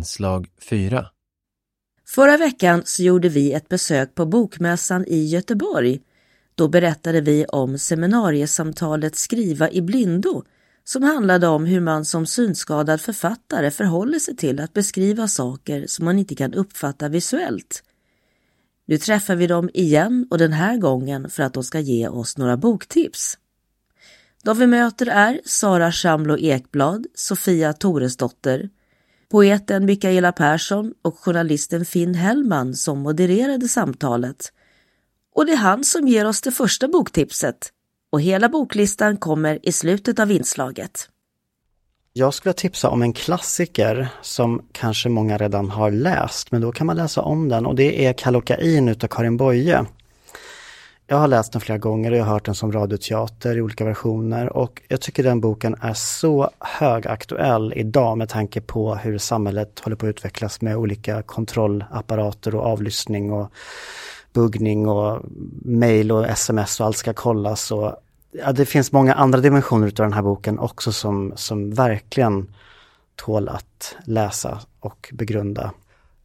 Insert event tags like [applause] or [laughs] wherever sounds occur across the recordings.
Inslag 4 Förra veckan så gjorde vi ett besök på Bokmässan i Göteborg. Då berättade vi om seminariesamtalet Skriva i blindo som handlade om hur man som synskadad författare förhåller sig till att beskriva saker som man inte kan uppfatta visuellt. Nu träffar vi dem igen och den här gången för att de ska ge oss några boktips. De vi möter är Sara Shamlo Ekblad, Sofia Toresdotter, poeten Mikaela Persson och journalisten Finn Hellman som modererade samtalet. Och det är han som ger oss det första boktipset. Och hela boklistan kommer i slutet av inslaget. Jag skulle tipsa om en klassiker som kanske många redan har läst, men då kan man läsa om den och det är Kallocain utav Karin Boye. Jag har läst den flera gånger och jag har hört den som radioteater i olika versioner och jag tycker den boken är så högaktuell idag med tanke på hur samhället håller på att utvecklas med olika kontrollapparater och avlyssning och buggning och mail och sms och allt ska kollas. Och, ja, det finns många andra dimensioner utav den här boken också som, som verkligen tål att läsa och begrunda.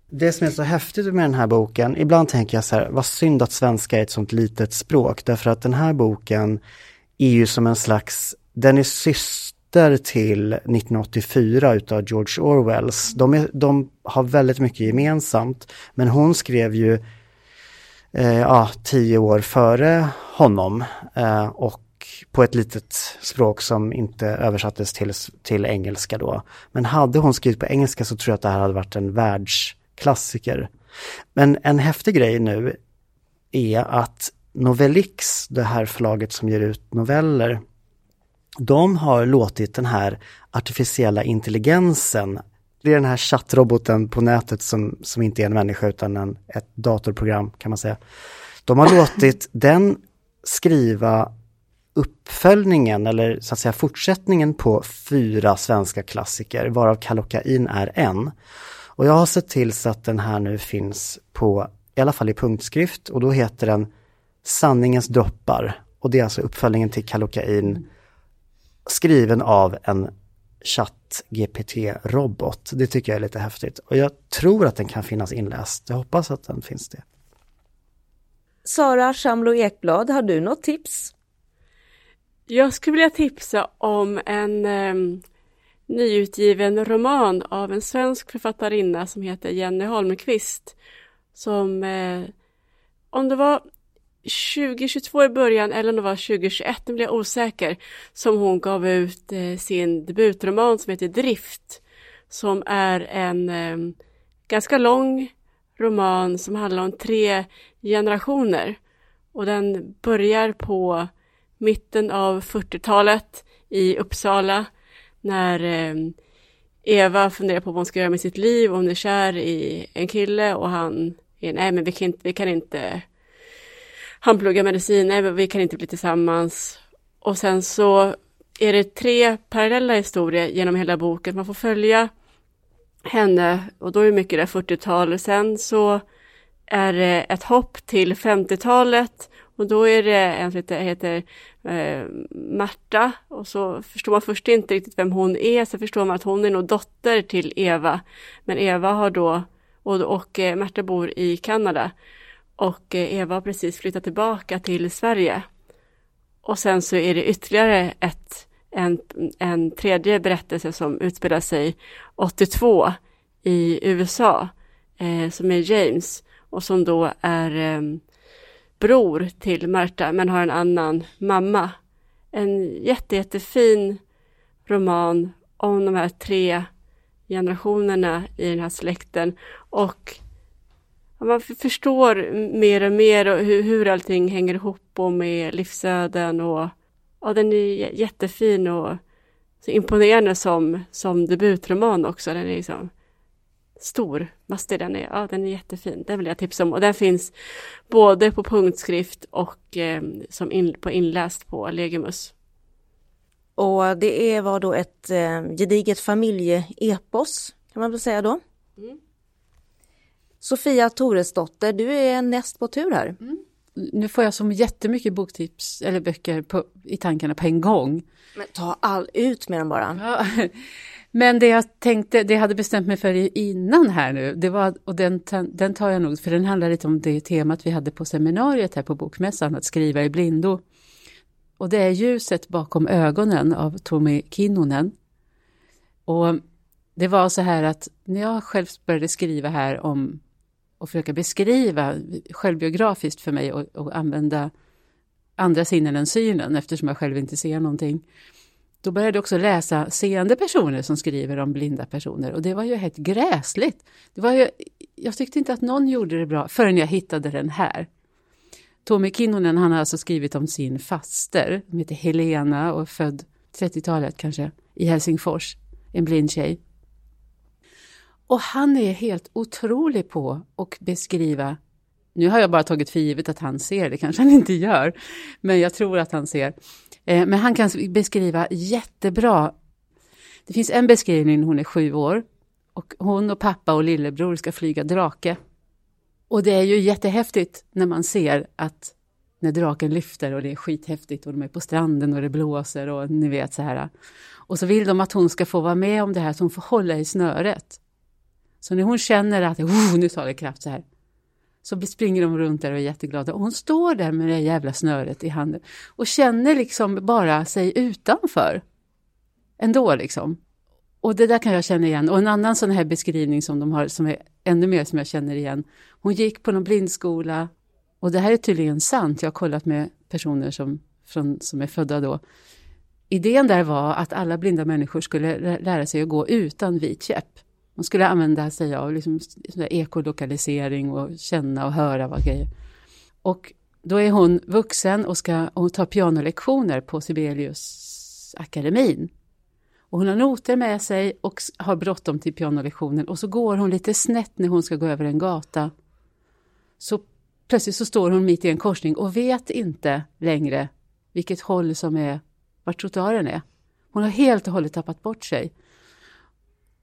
Det som är så häftigt med den här boken, ibland tänker jag så här, vad synd att svenska är ett sånt litet språk, därför att den här boken är ju som en slags, den är syster till 1984 utav George Orwells. De, är, de har väldigt mycket gemensamt, men hon skrev ju eh, ja, tio år före honom eh, och på ett litet språk som inte översattes till, till engelska då. Men hade hon skrivit på engelska så tror jag att det här hade varit en världs klassiker. Men en häftig grej nu är att Novellix, det här förlaget som ger ut noveller, de har låtit den här artificiella intelligensen det är den här chattroboten på nätet som, som inte är en människa utan en, ett datorprogram kan man säga. De har låtit den skriva uppföljningen eller så att säga fortsättningen på fyra svenska klassiker varav Kallocain är en. Och jag har sett till så att den här nu finns på, i alla fall i punktskrift och då heter den Sanningens droppar och det är alltså uppföljningen till Kallocain skriven av en ChatGPT-robot. Det tycker jag är lite häftigt. Och jag tror att den kan finnas inläst. Jag hoppas att den finns det. Sara Schamlo Ekblad, har du något tips? Jag skulle vilja tipsa om en eh, nyutgiven roman av en svensk författarinna som heter Jenny Holmqvist. Som, eh, om det var 2022 i början eller om det var 2021, nu blir jag osäker, som hon gav ut eh, sin debutroman som heter Drift. Som är en eh, ganska lång roman som handlar om tre generationer. Och den börjar på mitten av 40-talet i Uppsala när eh, Eva funderar på vad hon ska göra med sitt liv, hon är kär i en kille och han är, nej men vi kan inte, vi kan inte han pluggar medicin, nej men vi kan inte bli tillsammans. Och sen så är det tre parallella historier genom hela boken. Man får följa henne och då är det mycket det 40-tal. Sen så är det ett hopp till 50-talet och då är det en som heter, heter eh, Marta och så förstår man först inte riktigt vem hon är, så förstår man att hon är nog dotter till Eva. Men Eva har då, och, och eh, Märta bor i Kanada och eh, Eva har precis flyttat tillbaka till Sverige. Och sen så är det ytterligare ett, en, en tredje berättelse som utspelar sig 82 i USA, eh, som är James och som då är eh, bror till Marta men har en annan mamma. En jätte, jättefin roman om de här tre generationerna i den här släkten och man förstår mer och mer och hur, hur allting hänger ihop och med livsöden och ja, den är jättefin och så imponerande som, som debutroman också. Den är liksom stor, mastig, den är, ja, den är jättefin. Den vill jag tipsa om och den finns både på punktskrift och eh, som in, på inläst på Legimus. Och det var då ett eh, gediget familjeepos kan man väl säga då? Mm. Sofia Toresdotter, du är näst på tur här. Mm. Nu får jag som jättemycket boktips eller böcker på, i tankarna på en gång. Men ta all ut med dem bara. Ja. Men det jag tänkte, det jag hade bestämt mig för innan här nu, det var, och den, den tar jag nog, för den handlar lite om det temat vi hade på seminariet här på Bokmässan, att skriva i blindo. Och det är ljuset bakom ögonen av Tommy Kinnunen. Och det var så här att när jag själv började skriva här om och försöka beskriva självbiografiskt för mig och, och använda andra sinnen än synen eftersom jag själv inte ser någonting. Då började jag också läsa seende personer som skriver om blinda personer och det var ju helt gräsligt. Det var ju, jag tyckte inte att någon gjorde det bra förrän jag hittade den här. Tommy Kinnunen han har alltså skrivit om sin faster, som heter Helena och är född 30-talet kanske, i Helsingfors, en blind tjej. Och han är helt otrolig på att beskriva nu har jag bara tagit för givet att han ser, det kanske han inte gör, men jag tror att han ser. Eh, men han kan beskriva jättebra. Det finns en beskrivning, hon är sju år och hon och pappa och lillebror ska flyga drake. Och det är ju jättehäftigt när man ser att när draken lyfter och det är skithäftigt och de är på stranden och det blåser och ni vet så här. Och så vill de att hon ska få vara med om det här, så hon får hålla i snöret. Så när hon känner att oh, nu tar det kraft så här, så springer de runt där och är jätteglada. Och hon står där med det jävla snöret i handen och känner liksom bara sig utanför. Ändå liksom. Och det där kan jag känna igen. Och en annan sån här beskrivning som de har, som är ännu mer som jag känner igen. Hon gick på någon blindskola och det här är tydligen sant. Jag har kollat med personer som, från, som är födda då. Idén där var att alla blinda människor skulle lära sig att gå utan vit käpp. Man skulle använda sig av liksom ekolokalisering och känna och höra vad grejer. Och då är hon vuxen och ska och ta pianolektioner på Sibeliusakademin. Och hon har noter med sig och har bråttom till pianolektionen och så går hon lite snett när hon ska gå över en gata. Så plötsligt så står hon mitt i en korsning och vet inte längre vilket håll som är vart trottoaren är. Hon har helt och hållet tappat bort sig.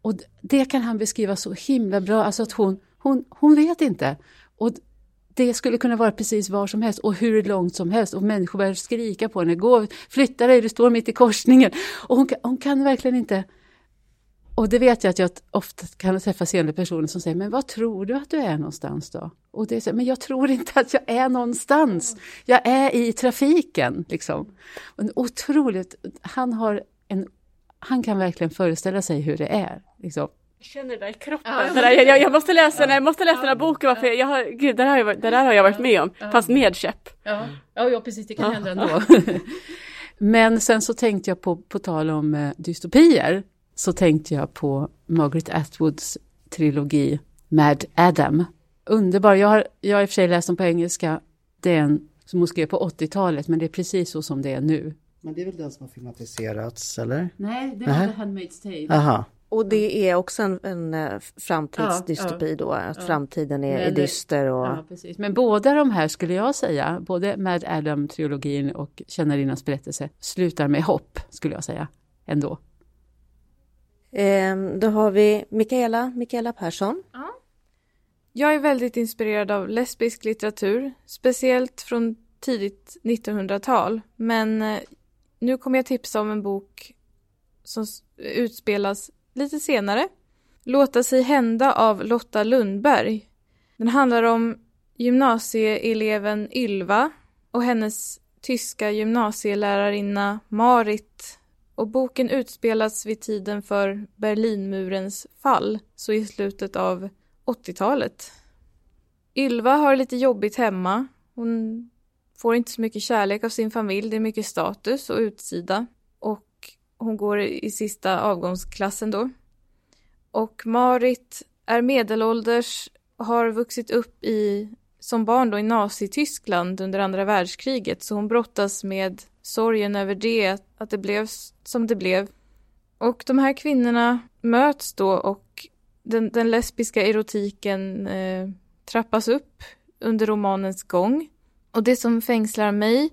Och det kan han beskriva så himla bra, alltså att hon, hon, hon vet inte. Och det skulle kunna vara precis var som helst och hur långt som helst och människor börjar skrika på henne, gå, flytta dig, du står mitt i korsningen. Och hon, hon kan verkligen inte och det vet jag att jag ofta kan träffa seende personer som säger, men vad tror du att du är någonstans då? Och det är så, men jag tror inte att jag är någonstans. Jag är i trafiken, liksom. En otroligt, han har en han kan verkligen föreställa sig hur det är. Liksom. Jag känner det där i kroppen. Ja. Det där, jag, jag, måste läsa, ja. jag måste läsa den här boken, för jag har, gud, det, där har jag, det där har jag varit med om, fast med käpp. Ja. Ja, ja, precis, det kan hända ändå. [laughs] Men sen så tänkte jag på, på tal om eh, dystopier, så tänkte jag på Margaret Atwoods trilogi Mad Adam. Underbar, jag har, jag har i och för sig läst den på engelska, det är en som hon skrev på 80-talet, men det är precis så som det är nu. Men det är väl den som har filmatiserats, eller? Nej, det var uh-huh. The Handmaid's Tale. Aha. Och det är också en, en eh, framtidsdystopi ja, då, att ja. framtiden är, är dyster. Och... Ja, precis. Men båda de här skulle jag säga, både Mad Adam-trilogin och Kännarinnans berättelse, slutar med hopp, skulle jag säga, ändå. Ehm, då har vi Mikaela, Mikaela Persson. Ja. Jag är väldigt inspirerad av lesbisk litteratur, speciellt från tidigt 1900-tal. Men eh, nu kommer jag tipsa om en bok som utspelas lite senare. Låta sig hända av Lotta Lundberg. Den handlar om gymnasieeleven Ylva och hennes tyska gymnasielärarinna Marit och boken utspelas vid tiden för Berlinmurens fall, så i slutet av 80-talet. Ylva har lite jobbigt hemma. Hon får inte så mycket kärlek av sin familj, det är mycket status och utsida. Och hon går i sista avgångsklassen då. Och Marit är medelålders, har vuxit upp i, som barn då i Nazityskland under andra världskriget, så hon brottas med sorgen över det, att det blev som det blev. Och de här kvinnorna möts då och den, den lesbiska erotiken eh, trappas upp under romanens gång. Och det som fängslar mig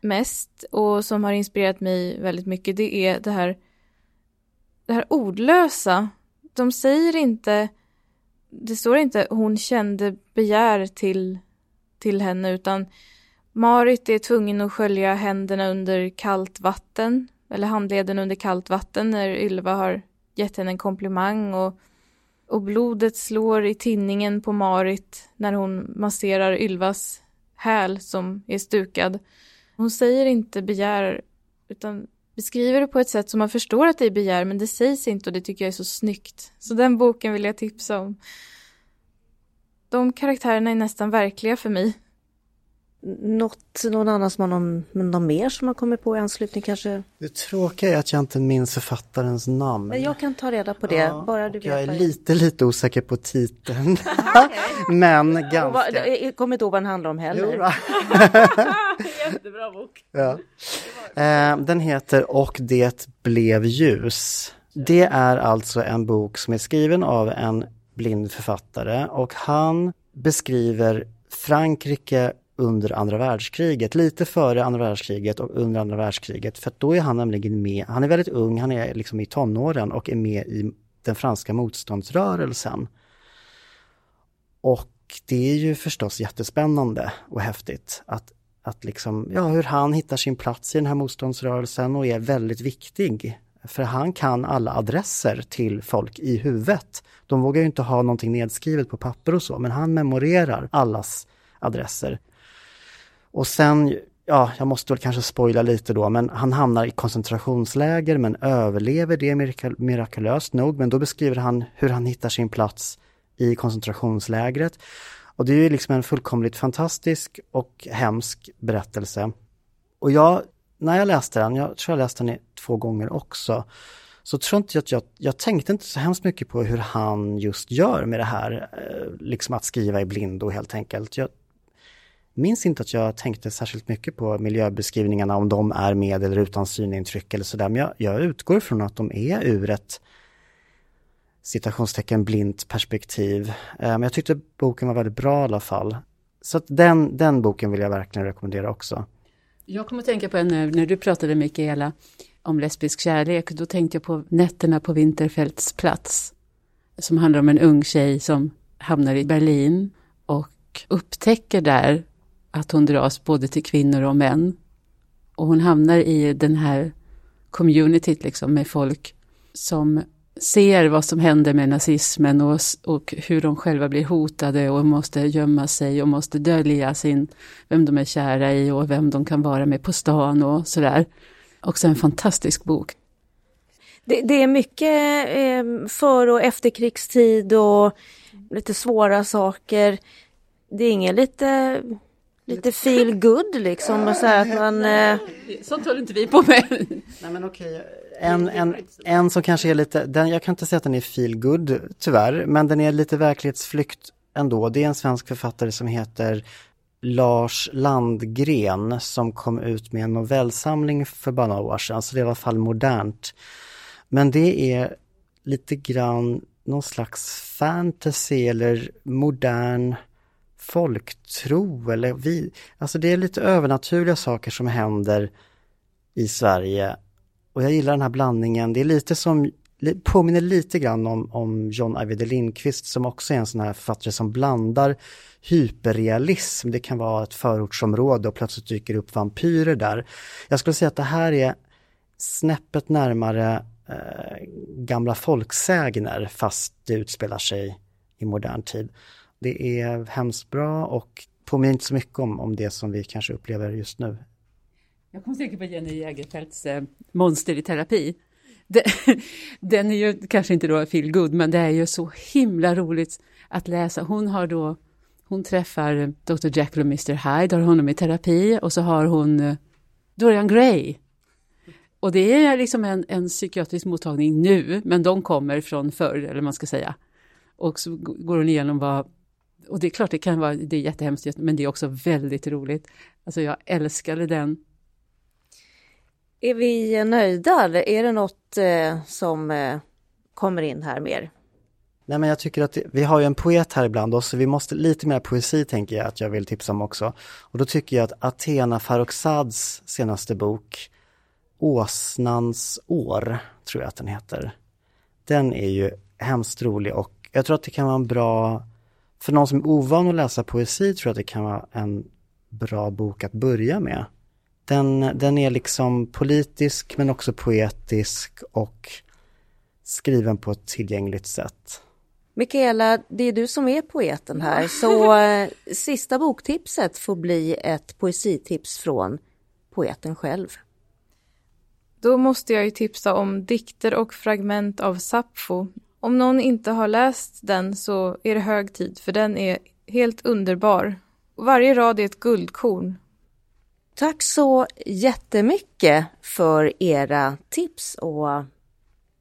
mest och som har inspirerat mig väldigt mycket det är det här, det här ordlösa. De säger inte, det står inte hon kände begär till, till henne utan Marit är tvungen att skölja händerna under kallt vatten eller handleden under kallt vatten när Ylva har gett henne en komplimang och, och blodet slår i tinningen på Marit när hon masserar Ylvas häl som är stukad. Hon säger inte begär utan beskriver det på ett sätt som man förstår att det är begär men det sägs inte och det tycker jag är så snyggt. Så den boken vill jag tipsa om. De karaktärerna är nästan verkliga för mig. Något, någon annan som har någon, någon mer som har kommit på i anslutning kanske? Det tråkiga är att jag inte minns författarens namn. Men jag kan ta reda på det, ja, bara du vet. Jag är lite, lite osäker på titeln. [laughs] [laughs] Men ganska. Jag kommer inte ihåg vad den handlar om heller. [laughs] Jättebra bok. Ja. Eh, den heter Och det blev ljus. Det är alltså en bok som är skriven av en blind författare och han beskriver Frankrike under andra världskriget, lite före andra världskriget och under andra världskriget. För då är han nämligen med, han är väldigt ung, han är liksom i tonåren och är med i den franska motståndsrörelsen. Och det är ju förstås jättespännande och häftigt att, att liksom, ja, hur han hittar sin plats i den här motståndsrörelsen och är väldigt viktig. För han kan alla adresser till folk i huvudet. De vågar ju inte ha någonting nedskrivet på papper och så, men han memorerar allas adresser. Och sen, ja, jag måste väl kanske spoila lite då, men han hamnar i koncentrationsläger men överlever det mirakulöst nog. Men då beskriver han hur han hittar sin plats i koncentrationslägret. Och det är ju liksom en fullkomligt fantastisk och hemsk berättelse. Och jag, när jag läste den, jag tror jag läste den två gånger också, så tror inte jag att jag, jag tänkte inte så hemskt mycket på hur han just gör med det här, eh, liksom att skriva i blindo helt enkelt. Jag minns inte att jag tänkte särskilt mycket på miljöbeskrivningarna, om de är med eller utan synintryck eller sådär, men jag, jag utgår från att de är ur ett citationstecken blint perspektiv. Men jag tyckte boken var väldigt bra i alla fall. Så att den, den boken vill jag verkligen rekommendera också. Jag kommer att tänka på en, när du pratade Mikaela om lesbisk kärlek, då tänkte jag på Nätterna på Winterfeldts plats. Som handlar om en ung tjej som hamnar i Berlin och upptäcker där att hon dras både till kvinnor och män. Och hon hamnar i den här communityt liksom med folk som ser vad som händer med nazismen och, och hur de själva blir hotade och måste gömma sig och måste dölja sin, vem de är kära i och vem de kan vara med på stan och sådär. Också en fantastisk bok. Det, det är mycket eh, för och efterkrigstid och lite svåra saker. Det är inget lite lite feel good liksom. Och så att man, eh... Sånt håller inte vi på med. Nej men okej, en, en, en som kanske är lite, den, jag kan inte säga att den är feel good tyvärr, men den är lite verklighetsflykt ändå. Det är en svensk författare som heter Lars Landgren som kom ut med en novellsamling för bara några år sedan, så det är i alla fall modernt. Men det är lite grann någon slags fantasy eller modern folktro eller vi, alltså det är lite övernaturliga saker som händer i Sverige. Och jag gillar den här blandningen, det är lite som, påminner lite grann om, om John Ajvide Lindqvist som också är en sån här författare som blandar hyperrealism, det kan vara ett förortsområde och plötsligt dyker upp vampyrer där. Jag skulle säga att det här är snäppet närmare eh, gamla folksägner fast det utspelar sig i modern tid. Det är hemskt bra och påminner inte så mycket om, om det som vi kanske upplever just nu. Jag kommer säkert tänka på Jenny Jägerfeldts eh, Monster i terapi. Den, [laughs] den är ju kanske inte då feel good, men det är ju så himla roligt att läsa. Hon har då, hon träffar Dr. Jekyll och Mr. Hyde, har honom i terapi och så har hon eh, Dorian Gray. Och det är liksom en, en psykiatrisk mottagning nu, men de kommer från förr, eller man ska säga. Och så går hon igenom vad och det är klart, det kan vara, det är jättehemskt, men det är också väldigt roligt. Alltså jag älskade den. Är vi nöjda eller är det något eh, som eh, kommer in här mer? Nej men jag tycker att vi har ju en poet här ibland oss, så vi måste lite mer poesi tänker jag att jag vill tipsa om också. Och då tycker jag att Athena Farrokhzads senaste bok Åsnans år, tror jag att den heter. Den är ju hemskt rolig och jag tror att det kan vara en bra för någon som är ovan att läsa poesi tror jag att det kan vara en bra bok att börja med. Den, den är liksom politisk men också poetisk och skriven på ett tillgängligt sätt. Mikaela, det är du som är poeten här, [laughs] så eh, sista boktipset får bli ett poesitips från poeten själv. Då måste jag ju tipsa om dikter och fragment av Sappho. Om någon inte har läst den så är det hög tid, för den är helt underbar. Varje rad är ett guldkorn. Tack så jättemycket för era tips och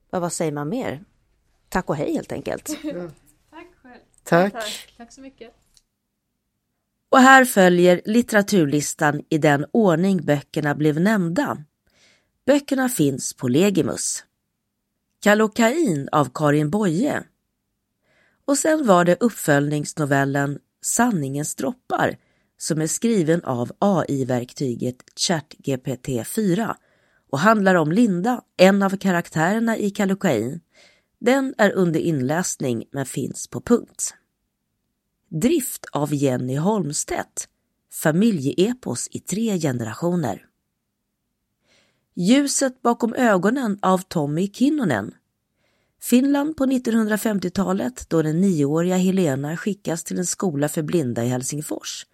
vad säger man mer? Tack och hej helt enkelt. [laughs] Tack själv. Tack. Tack. Tack så mycket. Och här följer litteraturlistan i den ordning böckerna blev nämnda. Böckerna finns på Legimus. Kallocain av Karin Boye. Och sen var det uppföljningsnovellen Sanningens droppar som är skriven av AI-verktyget ChatGPT 4 och handlar om Linda, en av karaktärerna i Kallocain. Den är under inläsning men finns på punkt. Drift av Jenny Holmstedt, familjeepos i tre generationer. Ljuset bakom ögonen av Tommy Kinnunen. Finland på 1950-talet då den nioåriga Helena skickas till en skola för blinda i Helsingfors.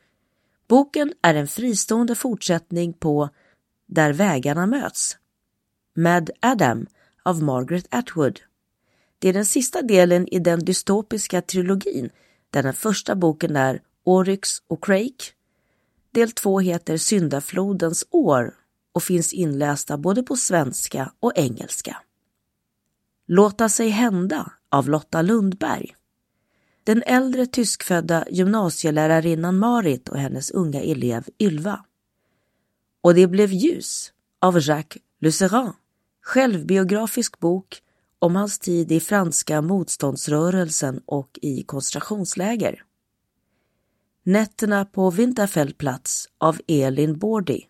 Boken är en fristående fortsättning på Där vägarna möts. Med Adam av Margaret Atwood. Det är den sista delen i den dystopiska trilogin där den första boken är Oryx och Crake. Del två heter Syndaflodens år och finns inlästa både på svenska och engelska. Låta sig hända av Lotta Lundberg. Den äldre tyskfödda gymnasielärarinnan Marit och hennes unga elev Ylva. Och det blev ljus av Jacques Luceran, självbiografisk bok om hans tid i franska motståndsrörelsen och i koncentrationsläger. Nätterna på Winterfeldplatz av Elin Bordi.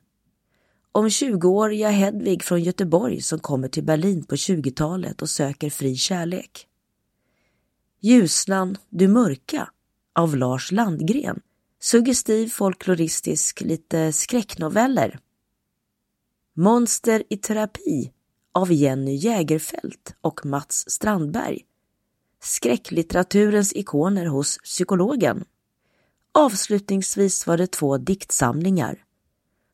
Om 20-åriga Hedvig från Göteborg som kommer till Berlin på 20-talet och söker fri kärlek. Ljusnan, du mörka av Lars Landgren. Suggestiv folkloristisk, lite skräcknoveller. Monster i terapi av Jenny Jägerfelt och Mats Strandberg. Skräcklitteraturens ikoner hos psykologen. Avslutningsvis var det två diktsamlingar.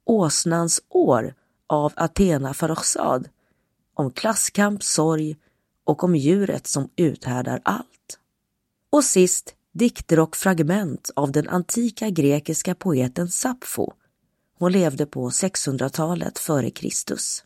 Åsnans år av Athena Farrokhzad om klasskamp, sorg och om djuret som uthärdar allt. Och sist dikter och fragment av den antika grekiska poeten Sappho. Hon levde på 600-talet före Kristus.